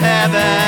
heaven.